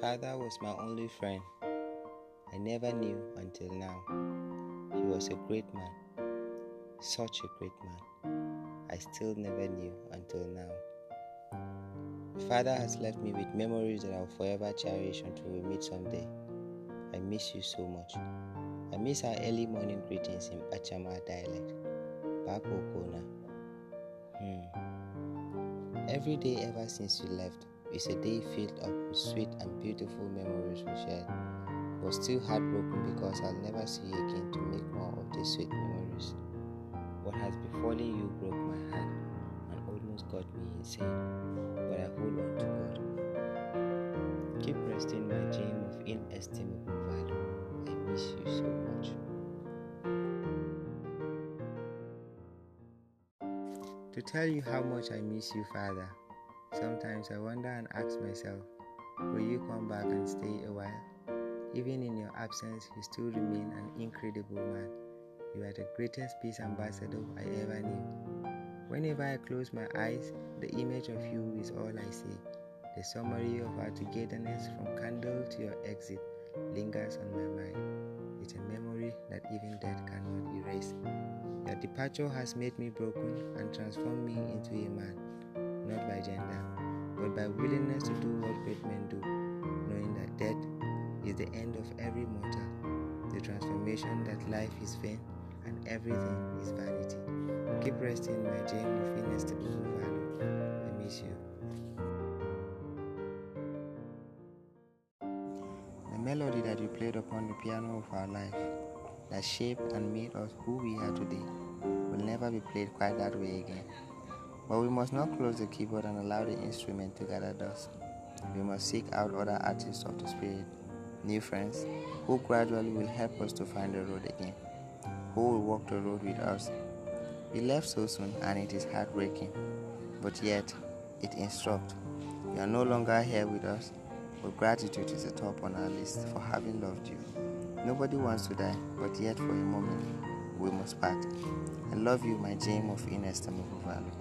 father was my only friend. I never knew until now. He was a great man, such a great man. I still never knew until now. Father has left me with memories that I'll forever cherish until we meet someday. I miss you so much. I miss our early morning greetings in Achama dialect. Bako Kona. Hmm. Every day ever since you left is a day filled up with sweet and beautiful memories we shared. But still heartbroken because I'll never see you again to make more of these sweet memories. What has befallen you broke my heart and almost got me insane. But I hold on to God. Keep resting my gem of inestimable value. I miss you so much. To tell you how much I miss you, Father, sometimes I wonder and ask myself, will you come back and stay a while? Even in your absence, you still remain an incredible man. You are the greatest peace ambassador I ever knew. Whenever I close my eyes, the image of you is all I see. The summary of our togetherness from candle to your exit lingers on my mind. It's a memory that even death cannot erase. Your departure has made me broken and transformed me into a man, not by gender, but by willingness to do what great men do, knowing that death is the end of every mortal, the transformation that life is vain and everything is vanity. Keep resting, my gem of inestimable value. I miss you. The melody that you played upon the piano of our life, that shaped and made us who we are today, will never be played quite that way again. But we must not close the keyboard and allow the instrument to gather dust. We must seek out other artists of the spirit, new friends, who gradually will help us to find the road again, who will walk the road with us. We left so soon and it is heartbreaking, but yet it instructs. You are no longer here with us, but gratitude is the top on our list for having loved you. Nobody wants to die, but yet for a moment we must part. I love you, my gem of inestimable value.